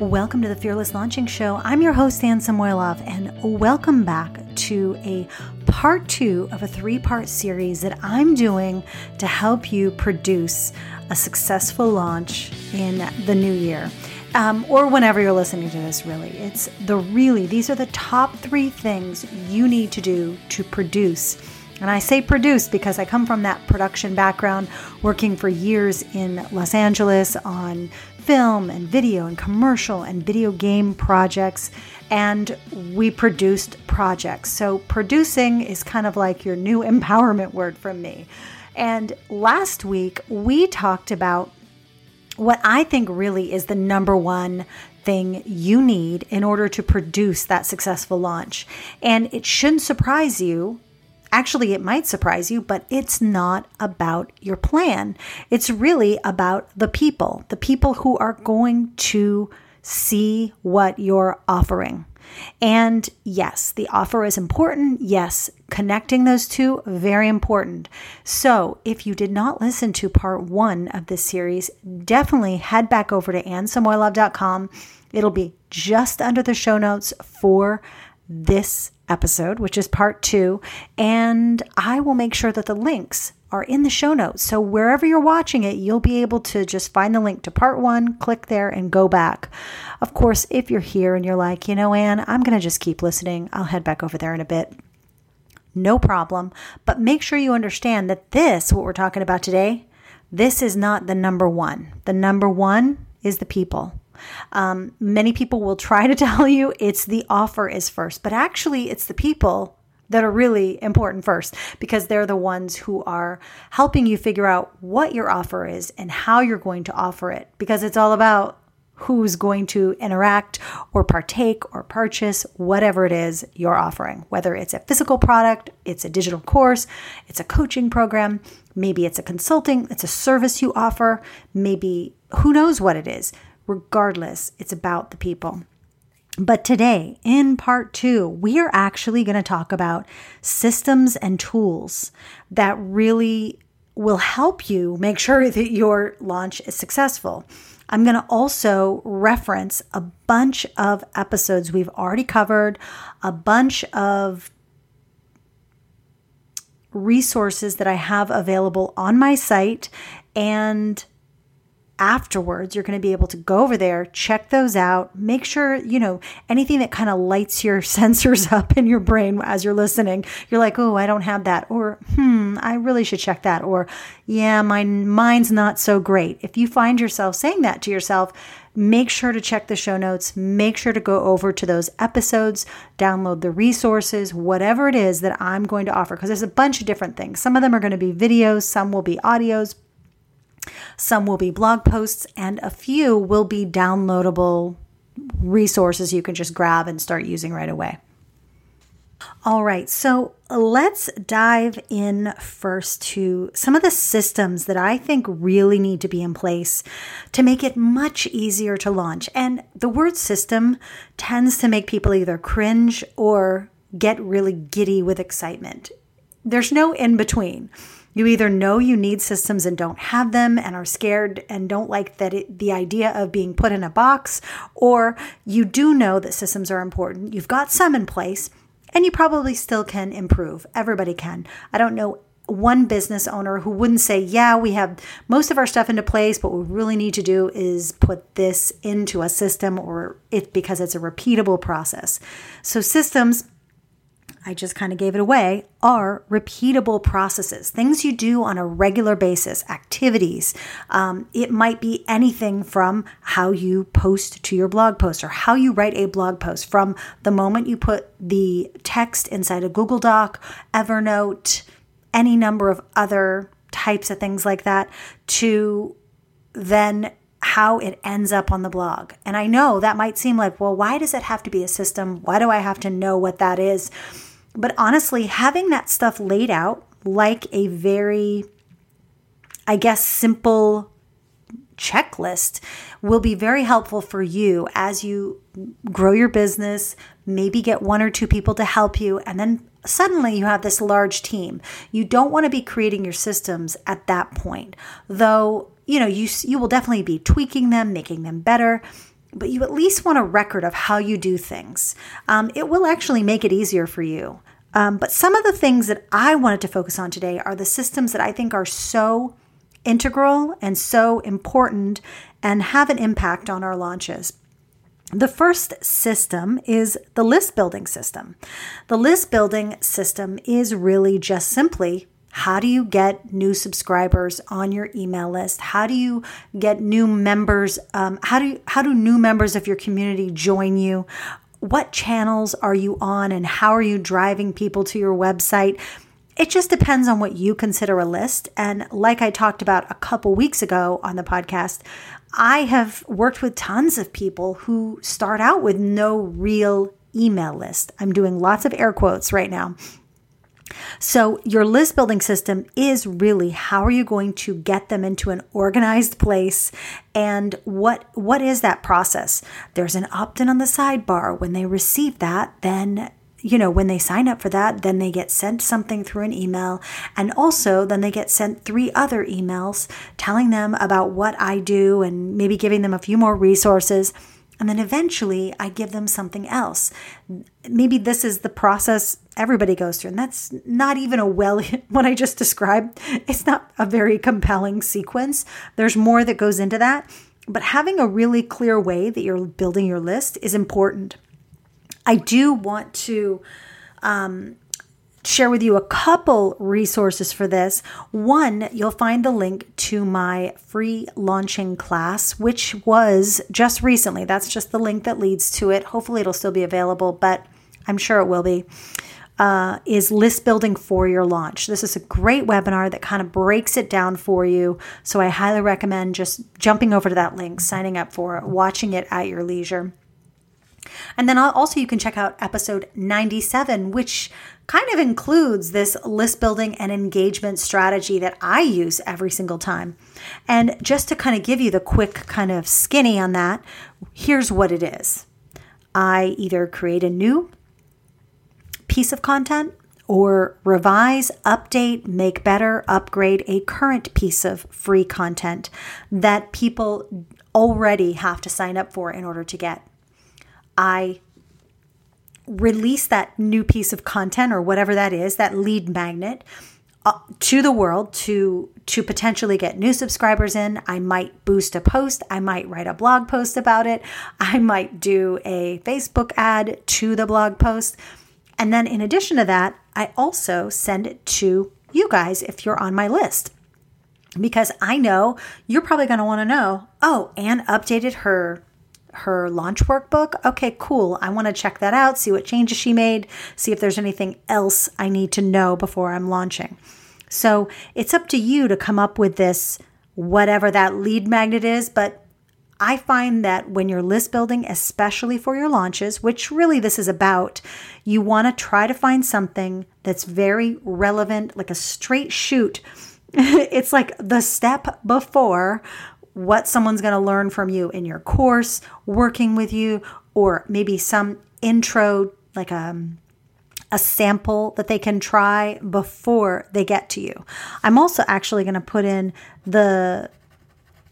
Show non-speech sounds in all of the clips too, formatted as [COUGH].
Welcome to the Fearless Launching Show. I'm your host, Anne Samoilov, and welcome back to a part two of a three part series that I'm doing to help you produce a successful launch in the new year. Um, or whenever you're listening to this, really. It's the really, these are the top three things you need to do to produce. And I say produce because I come from that production background, working for years in Los Angeles on film and video and commercial and video game projects. And we produced projects. So producing is kind of like your new [LAUGHS] empowerment word from me. And last week we talked about what I think really is the number one thing you need in order to produce that successful launch. And it shouldn't surprise you. Actually, it might surprise you, but it's not about your plan. It's really about the people, the people who are going to see what you're offering. And yes, the offer is important. Yes, connecting those two, very important. So if you did not listen to part one of this series, definitely head back over to annesamoilov.com. It'll be just under the show notes for this episode, which is part two. And I will make sure that the links are in the show notes. So wherever you're watching it, you'll be able to just find the link to part one, click there, and go back. Of course, if you're here and you're like, you know, Anne, I'm going to just keep listening, I'll head back over there in a bit. No problem. But make sure you understand that this, what we're talking about today, this is not the number one. The number one is the people. Um, many people will try to [LAUGHS] tell you it's the offer is first, but actually, it's the people that are really important first because they're the ones who are helping you figure out what your offer is and how you're going to offer it because it's all about who's going to interact or partake or purchase whatever it is you're offering, whether it's a physical product, it's a digital course, it's a coaching program, maybe it's a consulting, it's a service you offer, maybe who knows what it is. Regardless, it's about the people. But today, in part two, we are actually going to talk about systems and tools that really will help you make sure [LAUGHS] that your launch is successful. I'm going to also reference a bunch of episodes we've already covered, a bunch of resources that I have available on my site, and afterwards you're going to be able to go over there check those out make sure you know anything that kind of lights your [LAUGHS] sensors up in your brain as you're listening you're like oh i don't have that or hmm i really should check that or yeah my mind's not so great. If you find yourself saying that to yourself make sure to check the show notes make sure to go over to those episodes download the resources whatever it is that i'm going to offer because there's a bunch of different things. Some of them are going to be videos some will be audios some will be blog posts, and a few will be downloadable resources you can just grab and start using right away. All right, so let's dive in first to some of the systems that I think really need to be in place to make it much easier to launch. And the word system tends to make people either cringe or get really giddy with excitement. There's no in between. You either know you need systems and don't have them and are scared and don't like that it, the idea of being put in a box, or you do know that systems are important. You've got some in place and you probably still can improve. Everybody can. I don't know one business owner who wouldn't say, Yeah, we have most of our stuff into place, but what we really need to do is put this into a system or it because it's a repeatable process. So, systems I just kind of gave it away, are repeatable processes, things you do on a regular basis, activities. Um, it might be anything from how you post to your blog post or how you write a blog post from the moment you put the text inside a Google Doc, Evernote, any number of other types of things like that to then how it ends up on the blog. And I know that might seem like, well, why does it have to be a system? Why do I have to know what that is? But honestly, having that stuff laid out like a very, I guess, simple checklist will be very helpful for you as you grow your business, maybe get one or two people to help you, and then suddenly you have this large team. You don't want to be creating your systems at that point. Though, you know, you you will definitely be tweaking them, making them better, but you at least want a record of how you do things. Um, it will actually make it easier for you. Um, but some of the things that I wanted to focus on today are the systems that I think are so integral and so important and have an impact on our launches. The first system is the list building system. The list building system is really just simply how do you get new subscribers on your email list? How do you get new members? Um, how do you, how do new members of your community join you? What channels are you on, and how are you driving people to your website? It just depends on what you consider a list. And like I talked about a couple weeks ago on the podcast, I have worked with tons of people who start out with no real email list. I'm doing lots of air quotes right now. So, your list building system is really how are you going to get them into an organized place and what what is that process? There's an opt-in on the sidebar. When they receive that, then you know, when they sign up for that, then they get sent something through an email. And also, then they get sent three other emails telling them about what I do and maybe giving them a few more resources. And then eventually, I give them something else. Maybe this is the process everybody goes through. And that's not even a well, [LAUGHS] what I just described. It's not a very compelling sequence. There's more that goes into that. But having a really clear way that you're building your list is important. I do want to um, share with you a couple resources for this. One, you'll find the link to my free launching class, which was just recently. That's just the link that leads to it. Hopefully, it'll still be available, but I'm sure it will be. Uh, is list building for your launch. This is a great webinar that kind of breaks it down for you. So I highly recommend just jumping over to that link, signing up for it, watching it at your leisure. And then also, you can check out episode 97, which kind of includes this list building and engagement strategy that I use every single time. And just to kind of give you the quick kind of skinny on that, here's what it is I either create a new piece of content or revise, update, make better, upgrade a current piece of free content that people already have to sign up for in order to get. I release that new piece of content or whatever that is, that lead magnet uh, to the world to to potentially get new subscribers in. I might boost a post, I might write a blog post about it, I might do a Facebook ad to the blog post. And then in addition to that, I also send it to you guys if you're on my list. Because I know you're probably going to want to know, oh, Anne updated her her launch workbook. Okay, cool. I want to check that out, see what changes she made, see if there's anything else I need to know before I'm launching. So it's up to you to come up with this, whatever that lead magnet is. But I find that when you're list building, especially for your launches, which really this is about, you want to try to find something that's very relevant, like a straight shoot. [LAUGHS] it's like the step before what someone's going to learn from you in your course, working with you, or maybe some intro, like a, um, a sample that they can try before they get to you. I'm also actually going to put in the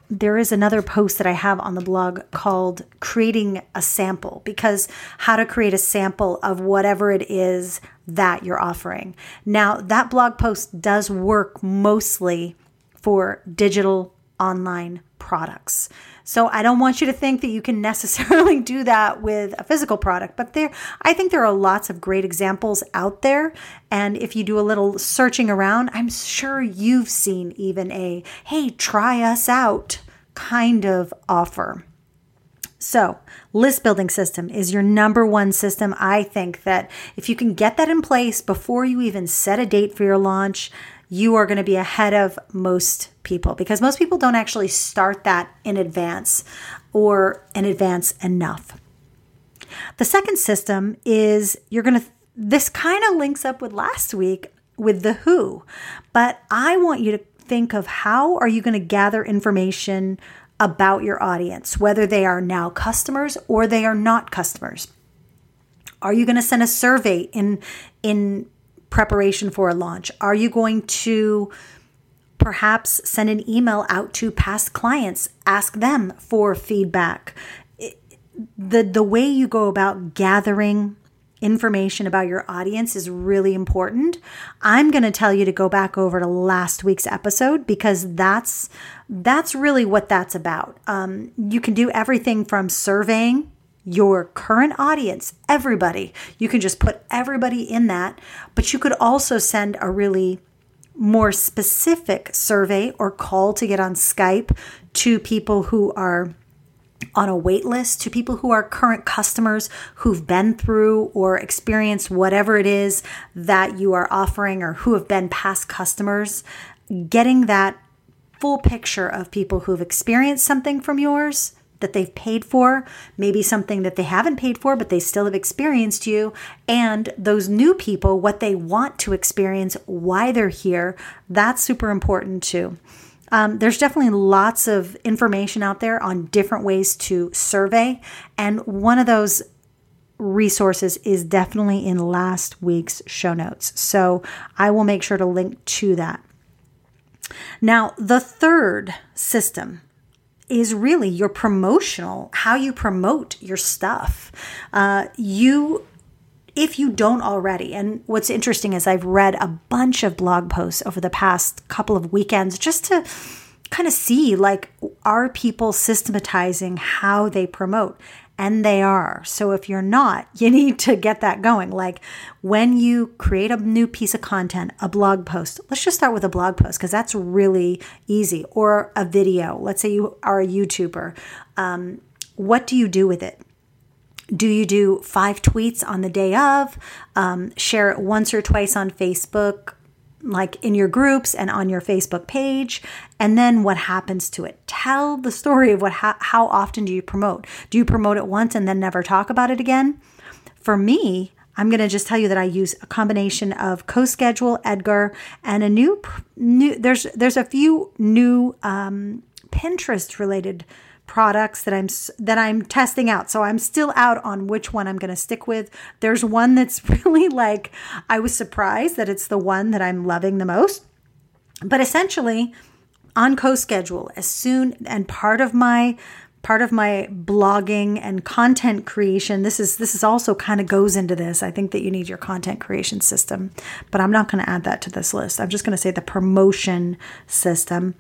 there is another post that I have on the blog called Creating a Sample because how to create a sample of whatever it is that you're offering. Now, that blog post does work mostly for digital online products. So I don't want you to think that you can [LAUGHS] necessarily do that with a physical product, but there I think there are lots of great examples out there and if you do a little searching around, I'm sure you've seen even a hey, try us out kind of offer. So, list building system is your number one system. I think that if you can get that in place before you even set a date for your launch, you are going to be ahead of most people because most people don't actually start that in advance or in advance enough. The second system is you're going to, this kind of links up with last week with the who, but I want you to think of how are you going to gather information about your audience, whether they are now customers or they are not customers. Are you going to send a survey in in preparation for a launch? Are you going to perhaps send an email out to past clients, ask them for feedback? the the way you go about gathering information about your audience is really important. I'm going to tell you to go back over to last week's episode because that's that's really what that's about. Um, you can do everything from surveying your current audience, everybody. You can just put everybody in that, but you could also send a really more specific survey or call to get on Skype to people who are on a wait list to people who are current customers who've been through or experienced whatever it is that you are offering or who have been past customers, getting that full picture of people who've experienced something from yours that they've paid for, maybe something that they haven't paid for, but they still have experienced you, and those new people, what they want to experience, why they're here. That's super important too. Um, there's definitely lots of information out there on different ways to survey. And one of those resources is definitely in last week's show notes. So I will make sure to link to that. Now, the third system is really your promotional, how you promote your stuff. Uh, you if you don't already. And what's interesting is I've read a bunch of blog posts over the past couple of weekends just to kind of see like are people systematizing how they promote and they are. So if you're not, [LAUGHS] you need to get that going. Like when you create a new piece of content, a blog post, let's just start with a blog post because that's really easy, or a video. Let's say you are a YouTuber. Um, what do you do with it? Do you do five tweets on the day of? Um, share it once or twice on Facebook, like in your groups and on your Facebook page? And then what happens to it? Tell the story of what how, often do you promote? Do you promote it once and then never talk about it again? For me, I'm going to just tell you that I use a combination of CoSchedule, Edgar, and a new new. There's there's a few new um, Pinterest related products that I'm that I'm testing out. So I'm still out on which one I'm going to stick with. There's one that's [LAUGHS] really like I was surprised that it's the one that I'm loving the most. But essentially on CoSchedule as soon and part of my part of my blogging and content creation this is this is also kind of goes into this i think that you need your content creation system but i'm not going to add that to this list i'm just going to say the promotion system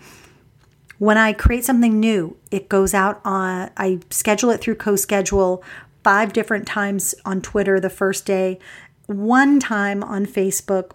when I create something new, it goes out on, I schedule it through CoSchedule five different times on Twitter the first day, one time on Facebook.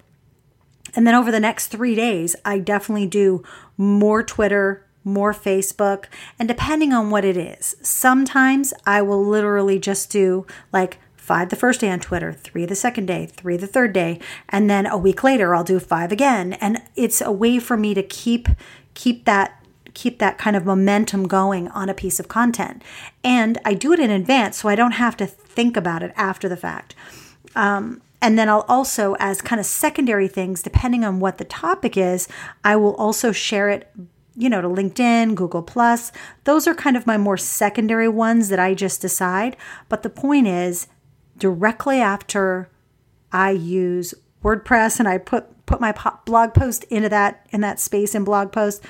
And then over the next three days, I definitely do more Twitter, more Facebook, and depending on what it is, sometimes I will literally just do like five the first day on Twitter, three the second day, three the third day, and then a week later I'll do five again. And it's a way for me to keep keep that keep that kind of momentum going on a piece of content. And I do it in advance so I don't have to think about it after the fact. Um, and then I'll also, as kind of secondary things, depending on what the topic is, I will also share it, you know, to LinkedIn, Google Plus. Those are kind of my more secondary ones that I just decide. But the point is, directly after I use WordPress and I put put my blog post into that in that space in blog post,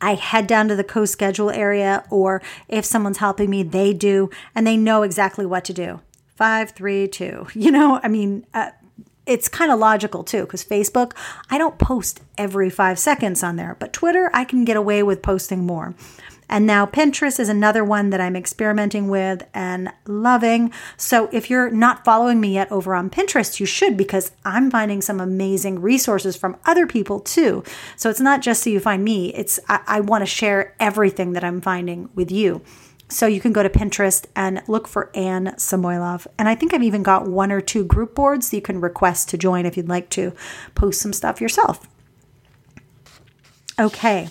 I head down to the CoSchedule area, or if someone's helping me, they do, and they know exactly what to do. Five, three, two. [LAUGHS] You know, I mean, uh, it's kind of logical too, because Facebook, I don't post every five seconds on there, but Twitter, I can get away with posting more. And now Pinterest is another one that I'm experimenting with and loving. So if you're not following me yet over on Pinterest, you should because I'm finding some amazing resources from other people too. So it's not just so you find me, it's I, I want to share everything that I'm finding with you. So you can go to Pinterest and look for Anne Samoilov. And I think I've even got one or two group boards that you can request to join if you'd like to post some stuff yourself. Okay.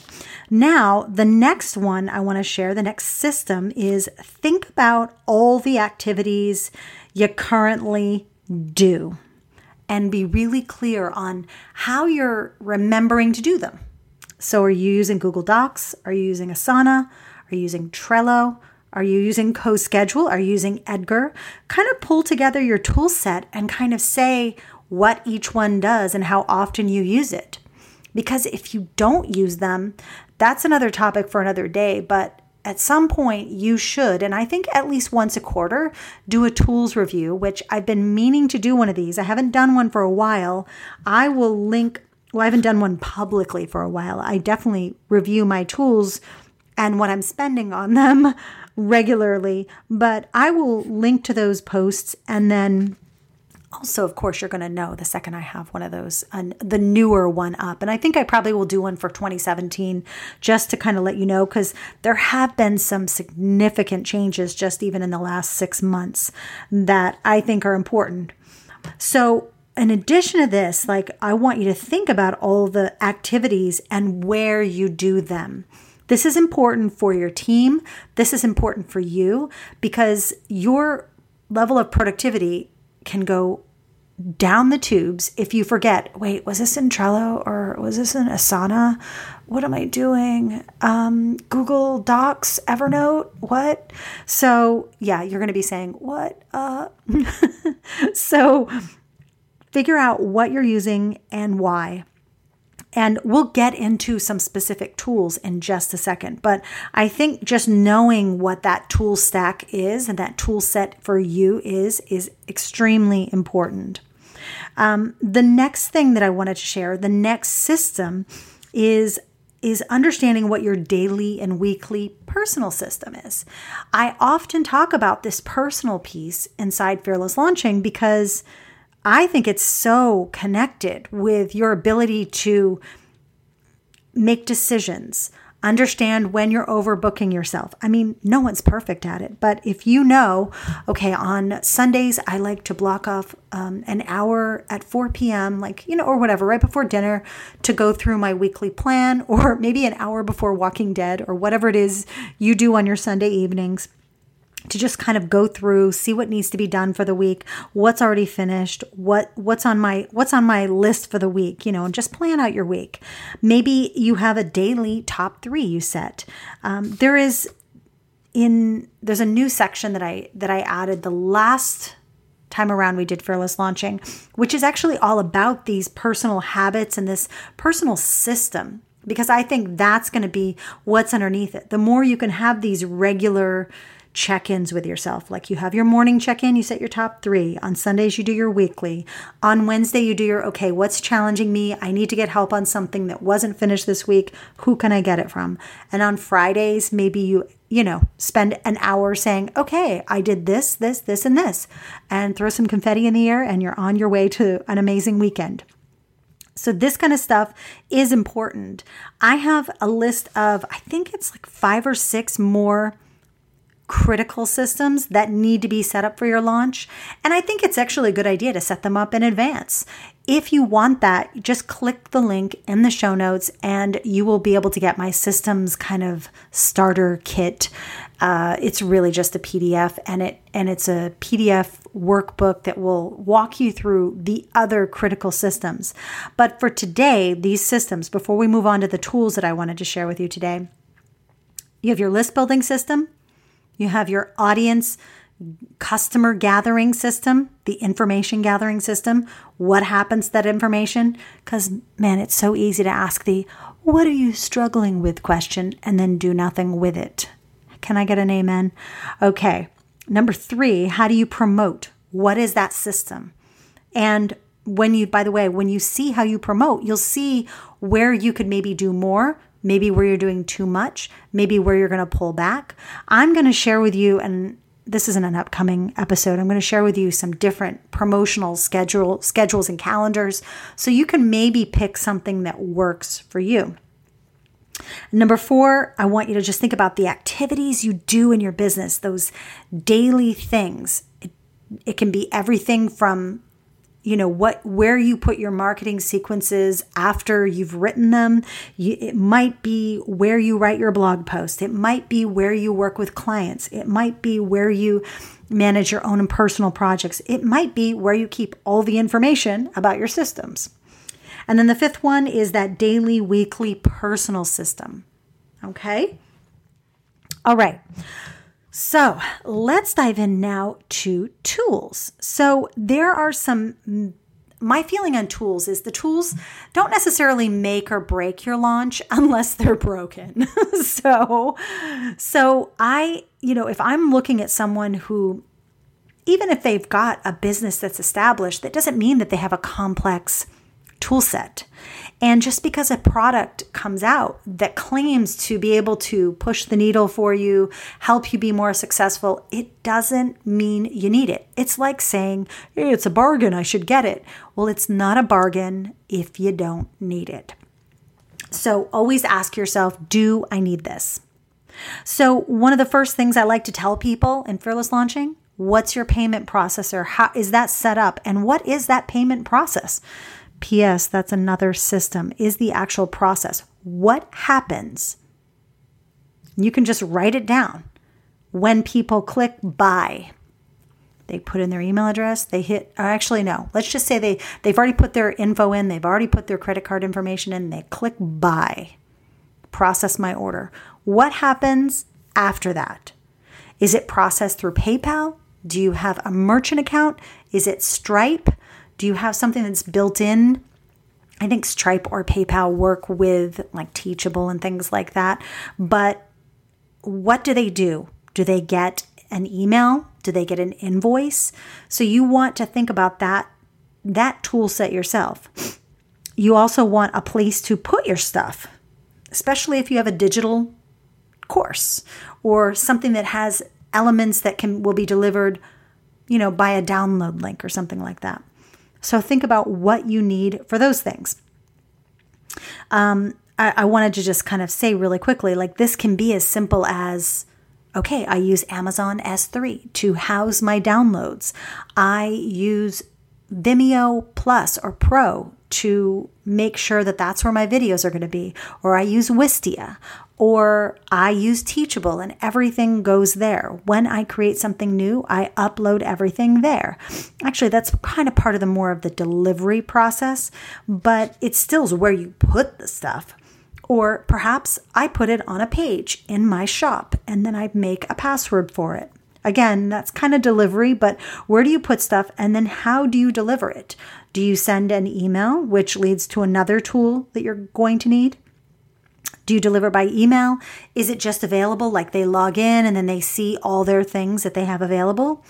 Now, the next one I want to share, the next system is think about all the activities you currently do and be really clear on how you're remembering to do them. So, are you using Google Docs? Are you using Asana? Are you using Trello? Are you using CoSchedule? Are you using Edgar? Kind of pull together your tool set and kind of say what each one does and how often you use it. Because if you don't use them, that's another topic for another day. But at some point you should, and I think at least once a quarter, do a tools review, which I've been meaning to do one of these. I haven't done one for a while. I will link, well, I haven't done one publicly for a while. I definitely review my tools and what I'm spending on them [LAUGHS] regularly, but I will link to those posts and then also, of course, you're going to know the second I have one of those, the newer one up. And I think I probably will do one for 2017 just to kind of let you know, because there have been some significant changes just even in the last six months that I think are important. So, in addition to this, like I want you to think about all the activities and where you do them. This is important for your team. This is important for you because your level of productivity can go down the tubes if you forget wait was this in trello or was this in asana? What am i doing? Um, google docs evernote what? So yeah you're going to be saying what uh? [LAUGHS] So figure out what you're using and why and we'll get into some specific tools in just a second. But I think just knowing what that tool stack is and that tool set for you is, is extremely important. Um, the next thing that I wanted to share, the next system is is understanding what your daily and weekly personal system is. I often talk about this personal piece inside Fearless Launching because I think it's so connected with your ability to make decisions, understand when you're overbooking yourself. I mean, no one's perfect at it, but if you know, okay, on Sundays, I like to block off um, an hour at 4 p.m., like, you know, or whatever, right before dinner to go through my weekly plan, [LAUGHS] or maybe an hour before Walking Dead, or whatever it is you do on your Sunday evenings to just kind of go through see what needs to be done for the week what's already finished what what's on my what's on my list for the week you know and just plan out your week. Maybe you have a daily top three you set. Um, there is in there's a new section that i that i added the last time around we did fearless launching which is actually all about these personal habits and this personal system because i think that's going to be what's underneath it. The more you can have these regular check ins with yourself. Like you have your morning check in, you set your top three. On Sundays, you do your weekly. On Wednesday, you do your, okay, what's challenging me? I need to get help on something that wasn't finished this week. Who can I get it from? And on Fridays, maybe you, you know, spend an hour saying, okay, I did this, this, this, and this, and throw some confetti in the air, and you're on your way to an amazing weekend. So, this kind of stuff is important. I have a list of, I think it's like five or six more critical systems that need to be set up for your launch. And I think it's actually a good idea to set them up in advance. If you want that, just click the link in the show notes and you will be able to get my systems kind of starter kit. Uh, it's really just a PDF and it and it's a PDF workbook that will walk you through the other critical systems. But for today, these systems, before we move on to the tools that I wanted to share with you today, you have your list building system, you have your audience customer gathering system, the information gathering system. What happens to that information? Because, man, it's so easy to ask the what are you struggling with question and then do nothing with it. Can I get an amen? Okay. Number three, how do you promote? What is that system? And when you, by the way, when you see how you promote, you'll see where you could maybe do more, maybe where you're doing too much, maybe where you're going to pull back. I'm going to share with you, and this isn't an upcoming episode. I'm going to share with you some different promotional schedule schedules and calendars so you can maybe pick something that works for you. Number four, I want you to just think about the activities you do in your business, those daily things. It, it can be everything from you know what where you put your marketing sequences after you've written them. You, it might be where you write your blog post it might be where you work with clients. It might be where you manage your own personal projects. It might be where you keep all the information about your systems. And then the fifth one is that daily weekly personal system. Okay? All right so let's dive in now to tools. So there are some my feeling on tools is the tools don't necessarily make or break your launch [LAUGHS] unless they're broken. [LAUGHS] so so I, you know, if I'm looking at someone who even if they've got a business that's established, that doesn't mean that they have a complex tool set. And just because a product comes out that claims to be able to push the needle for you, help you be more successful, it doesn't mean you need it. It's like saying, hey, it's a bargain, I should get it. Well, it's not a bargain if you don't need it. So always ask yourself, do I need this? So, one of the first things I like to tell people in fearless launching what's your payment processor? How is that set up? And what is that payment process? P.S. That's another system, is the actual process. What happens? You can just write it down. When people click buy, they put in their email address, they hit, uh, actually, no, let's just say they, they've already put their info in, they've already put their credit card information in, they click buy, process my order. What happens after that? Is it processed through PayPal? Do you have a merchant account? Is it Stripe? Do you have something that's built in? I think Stripe or PayPal work with like Teachable and things like that. But what do they do? Do they get an email? Do they get an invoice? So you want to think about that that tool set yourself. You also want a place to put your stuff, especially if you have a digital course or something that has elements that can will be delivered, you know, by a download link or something like that. So think about what you need for those things. Um, I, I wanted to just kind of say really quickly like, this can be as simple as okay, I use Amazon S3 to house my downloads. I use Vimeo Plus or Pro to make sure that that's where my videos are going to be. Or I use Wistia or I use Teachable and everything goes there. When I create something new, I upload everything there. Actually, that's kind of part of the more of the delivery process, but it still is where you put the stuff. Or perhaps I put it on a page in my shop and then I make a password for it. Again, that's kind of delivery, but where do you put stuff and then how do you deliver it? Do you send an email, which leads to another tool that you're going to need? Do you deliver by email? Is it just available like they log in and then they see all their things that they have available?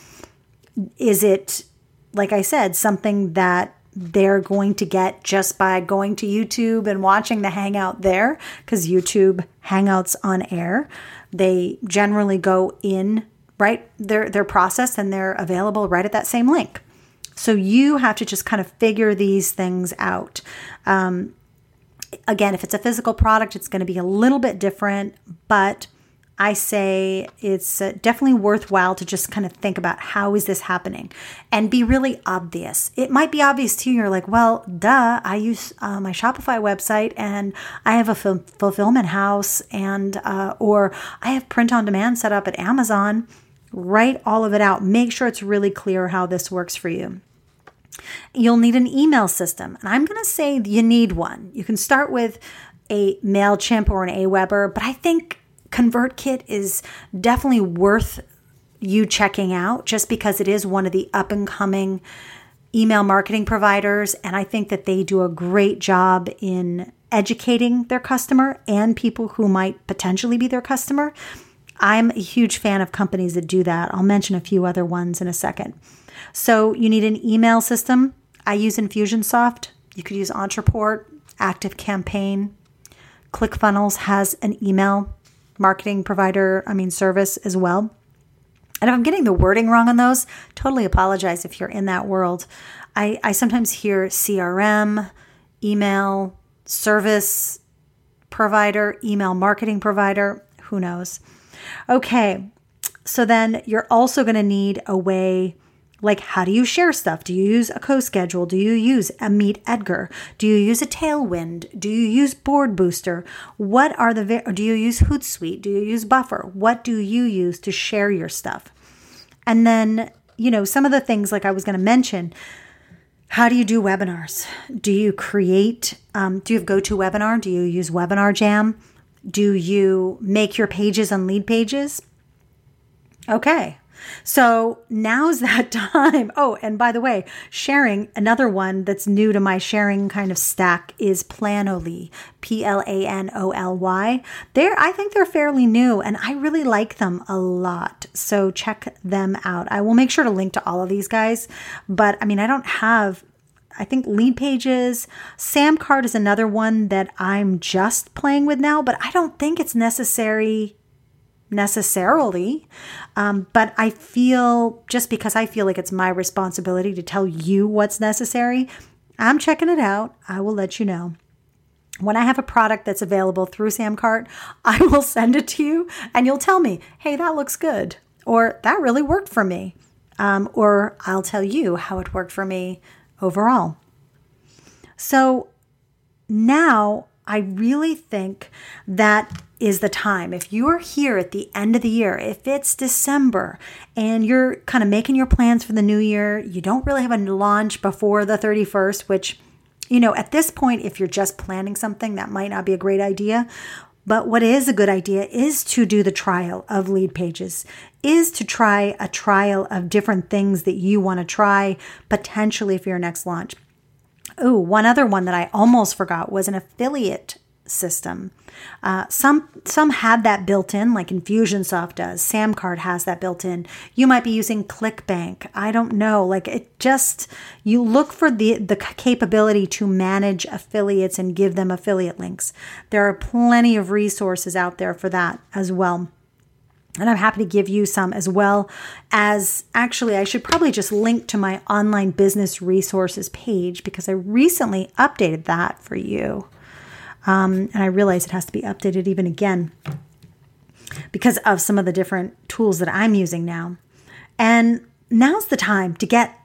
Is it, like I said, something that they're going to get just by going to YouTube and watching the Hangout there? Because YouTube Hangouts on air, they generally go in right they're they're processed and they're available right at that same link. So you have to just kind of figure these things out. Um, again, if it's a physical product, it's going to be a little bit different, but I say it's uh, definitely worthwhile to just kind of think about how is this happening and be really obvious. It might be obvious to you. You're like, well, duh, I use uh, my Shopify website and I have a f- fulfillment house and, uh, or I have print on demand set up at Amazon. Write all of it out. Make sure it's really clear how this works for you. You'll need an email system. And I'm going to say you need one. You can start with a MailChimp or an Aweber, but I think ConvertKit is definitely worth you checking out just because it is one of the up and coming email marketing providers. And I think that they do a great job in educating their customer and people who might potentially be their customer. I'm a huge fan of companies that do that. I'll mention a few other ones in a second. So you need an email system. I use Infusionsoft. You could use Ontraport, Active Campaign. ClickFunnels has an email marketing provider, I mean, service as well. And if I'm getting the wording wrong on those, totally apologize if you're in that world. I, I sometimes hear CRM, email, service provider, email marketing provider, who knows. Okay, so then you're also going to need a way like, how do you share stuff? Do you use a CoSchedule? Do you use a Meet Edgar? Do you use a Tailwind? Do you use Board Booster? What are the, do you use Hootsuite? Do you use Buffer? What do you use to share your stuff? And then, you know, some of the things like I was going to mention, how do you do webinars? Do you create, um, do you have GoToWebinar? Do you use Webinar Jam? Do you make your pages on Leadpages? Okay. So now's [LAUGHS] that time. Oh, and by the way, sharing another one that's new to my sharing kind of stack is Planoly, P L A N O L Y. They're I think they're fairly new and I really like them a lot. So check them out. I will make sure to link to all of these guys, but I mean I don't have I think Leadpages. Samcart is another one that I'm just playing with now, but I don't think it's necessary necessarily. Um, but I feel just because I feel like it's my responsibility to tell you what's necessary, I'm checking it out. I will let you know. When I have a product that's available through Samcart, [LAUGHS] I will send it to you and you'll tell me, hey, that looks good, or that really worked for me. Um, or I'll tell you how it worked for me overall. So now I really think that is the time. If you are here at the end of the year, if it's December and you're kind of making your plans for the new year, you don't really have a launch before the 31st, which, you know, at this point, if you're just planning something, that might not be a great idea. But what is a good idea is to do the trial of Leadpages, is to try a trial of different things that you want to try potentially for your next launch. Oh, one other one that I almost forgot was an affiliate system. Uh, some some had that built in, like Infusionsoft does. Samcart has that built in. You might be using ClickBank. I don't know. Like it just you look for the the capability to manage affiliates and give them affiliate links. There are plenty of resources out there for that as well. And I'm happy to give you some as well as actually, I should probably just link to my online business resources page because I recently updated that for you. Um, and I realize it has to be updated even again because of some of the different tools that I'm using now. And now's the time to get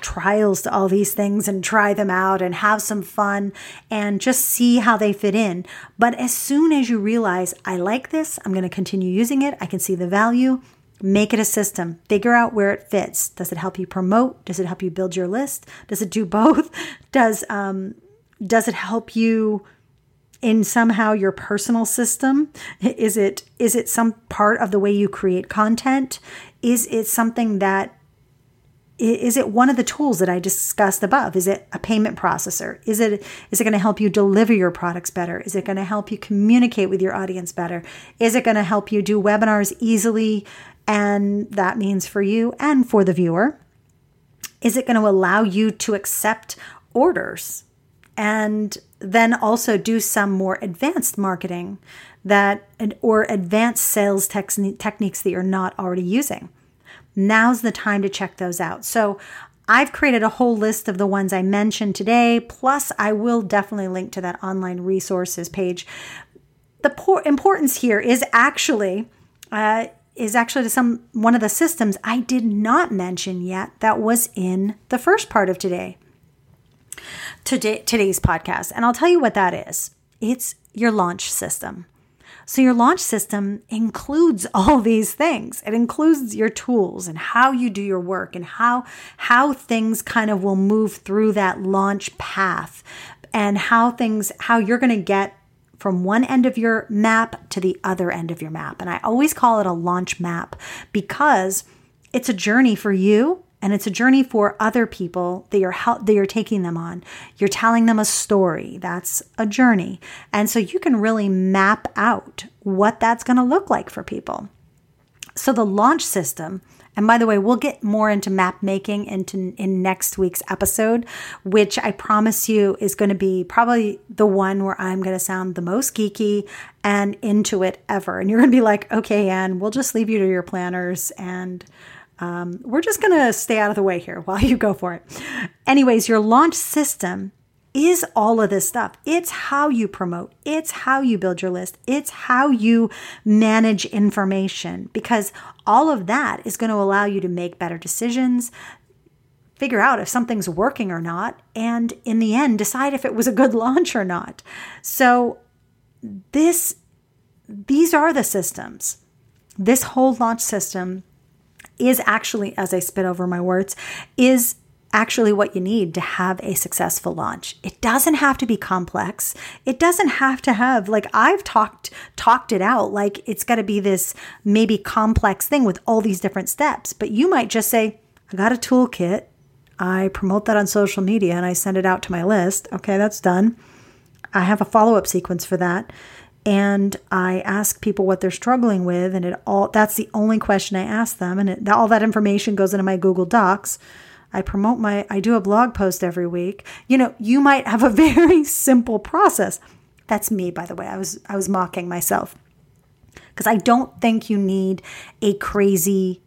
trials to all these things and try them out and have some fun and just see how they fit in. But as soon as you realize, I like this, I'm going to continue using it, I can see the value, make it a system. Figure out where it fits. Does it help you promote? Does it help you build your list? Does it do both? [LAUGHS] Does um, does it help you in somehow your personal system? Is it is it some part of the way you create content? Is it something that is it one of the tools that I discussed above? Is it a payment processor? Is it is it going to help you deliver your products better? Is it going to help you communicate with your audience better? Is it going to help you do webinars easily and that means for you and for the viewer? Is it going to allow you to accept orders and then also do some more advanced marketing that or advanced sales techniques that you're not already using? Now's the time to check those out. So I've created a whole list of the ones I mentioned today, plus, I will definitely link to that online resources page. The por- importance here is actually. Uh, is actually to some one of the systems I did not mention yet that was in the first part of today. Today today's podcast and I'll tell you what that is. It's your launch system. So your launch system includes [LAUGHS] all these things. It includes your tools and how you do your work and how how things kind of will move through that launch path and how things how you're going to get from one end of your map to the other end of your map. And I always call it a launch map because it's a journey for you and it's a journey for other people that you're that you're taking them on. You're telling them a story. That's a journey. And so you can really map out what that's going to look like for people. So the launch system and by the way, we'll get more into map making into in next week's episode, which I promise you is going to be probably the one where I'm going to sound the most geeky and into it ever. And you're going to be like, okay, Anne, we'll just leave you to your planners and um, we're just going to stay out of the way here while [LAUGHS] you go for it. Anyways, your launch system is all of this stuff. It's how you promote, it's how you build your list, it's how you manage information because all of that is going to allow you to make better decisions, figure out if something's working or not, and in the end, decide if it was a good [LAUGHS] launch or not. So, this these are the systems. This whole launch system is actually, as I spit over my words, is actually what you need to have a successful launch. It doesn't have to be complex. It doesn't have to have like I've talked talked it out like it's got to be this maybe complex thing with all these different steps. But you might just say, I got a toolkit. I promote that on social media and I send it out to my list. Okay, that's done. I have a follow-up sequence for that and I ask people what they're struggling with and it all that's the only question I ask them and it, all that information goes into my Google Docs I promote my, I do a blog post every week. You know, you might have a [LAUGHS] very simple process. That's me, by the way. I was, I was mocking myself because I don't think you need a crazy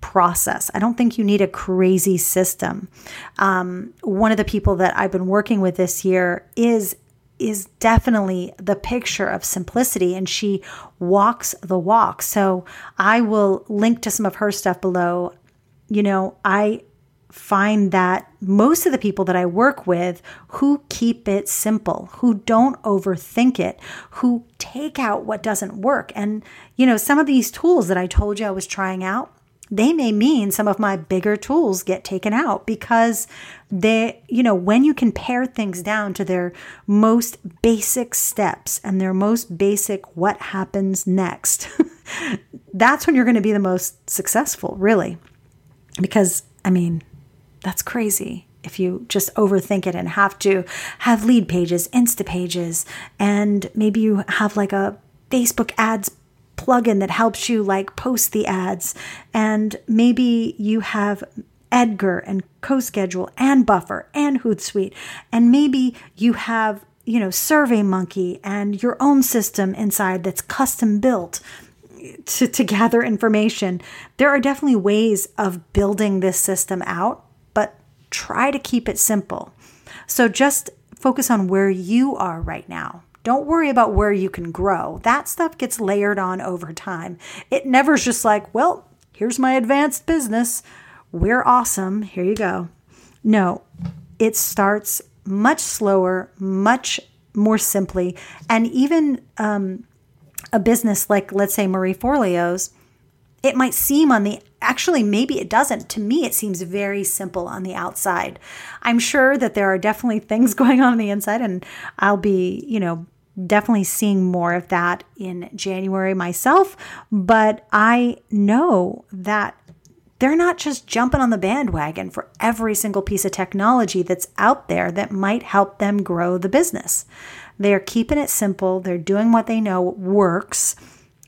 process. I don't think you need a crazy system. Um, one of the people that I've been working with this year is is definitely the picture of simplicity and she walks the walk. So I will link to some of her stuff below. You know, I find that most of the people that I work with who keep it simple, who don't overthink it, who take out what doesn't work. And, you know, some of these tools that I told you I was trying out, they may mean some of my bigger tools get taken out because they, you know, when you can pare things down to their most basic steps and their most basic what happens next, [LAUGHS] that's when you're going to be the most successful, really. Because, I mean, that's crazy if you just overthink it and have to have Leadpages, Insta pages, and maybe you have like a Facebook ads plugin that helps you like post the ads, and maybe you have Edgar and CoSchedule and Buffer and Hootsuite, and maybe you have you know SurveyMonkey and your own system inside that's custom built to, to gather information. There are definitely ways of building this system out but try to keep it simple. So just focus on where you are right now. Don't worry about where you can grow. That stuff gets layered on over time. It never's just like, well, here's my advanced business. We're awesome. Here you go. No, it starts much slower, much more simply. And even um, a business like, let's say, Marie Forleo's, it might seem on the actually maybe it doesn't to me it seems very simple on the outside i'm sure that there are definitely things [LAUGHS] going on on the inside and i'll be you know definitely seeing more of that in january myself but i know that they're not just jumping on the bandwagon for every single piece of technology that's out there that might help them grow the business they're keeping it simple they're doing what they know works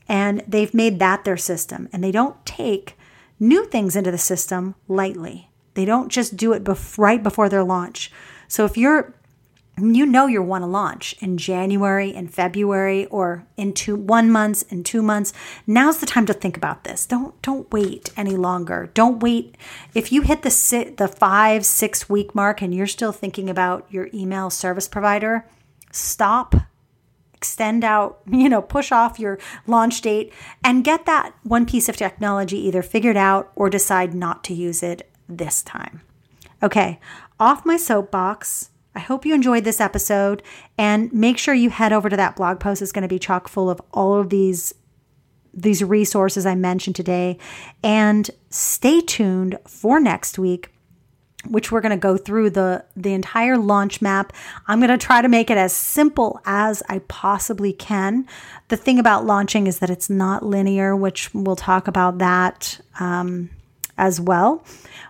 and they've made that their system and they don't take new things into the system lightly. They don't just do it bef- right before their launch. So if you're you know you want to launch in January, in February, or in two one months, in two months. Now's the time to think about this. Don't don't wait any longer. Don't wait. If you hit the the five six week mark and you're still thinking about your email service provider, stop extend out, [LAUGHS] you know, push off your launch date and get that one piece of technology either figured out or decide not to use it this time. Okay, off my soapbox. I hope you enjoyed this episode and make sure you head over to that blog post. It's going to be chock full of all of these these resources I mentioned today and stay tuned for next week which we're going to go through the the entire launch map. I'm going to try to make it as simple as I possibly can. The thing about launching is that it's not linear, which we'll talk about that um, as well.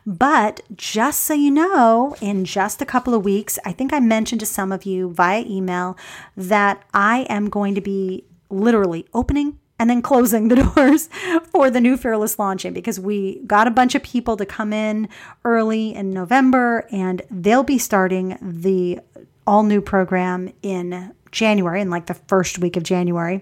But just so you know, in just a couple of weeks, I think I mentioned to some of you via email that I am going to be literally opening and then closing the [LAUGHS] doors for the new Fearless launching because we got a bunch of people to come in early in November and they'll be starting the all new program in January, in like the first week of January.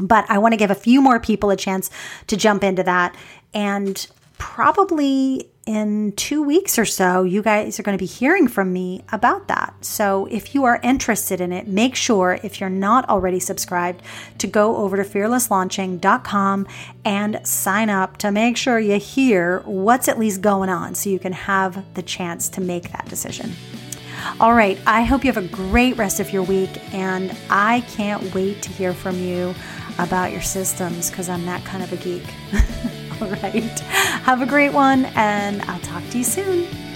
But I want to give a few more people a chance to jump into that. And probably in two weeks or so, you guys are going to be hearing from me about that. So if you are interested in it, make sure, if you're not already subscribed, to go over to fearlesslaunching.com and sign up to make sure you hear what's at least going on so you can have the chance to make that decision. All right, I hope you have a great rest of your week, and I can't wait to hear from you about your systems because I'm that kind of a geek. [LAUGHS] [LAUGHS] All right. Have a great one, and I'll talk to you soon.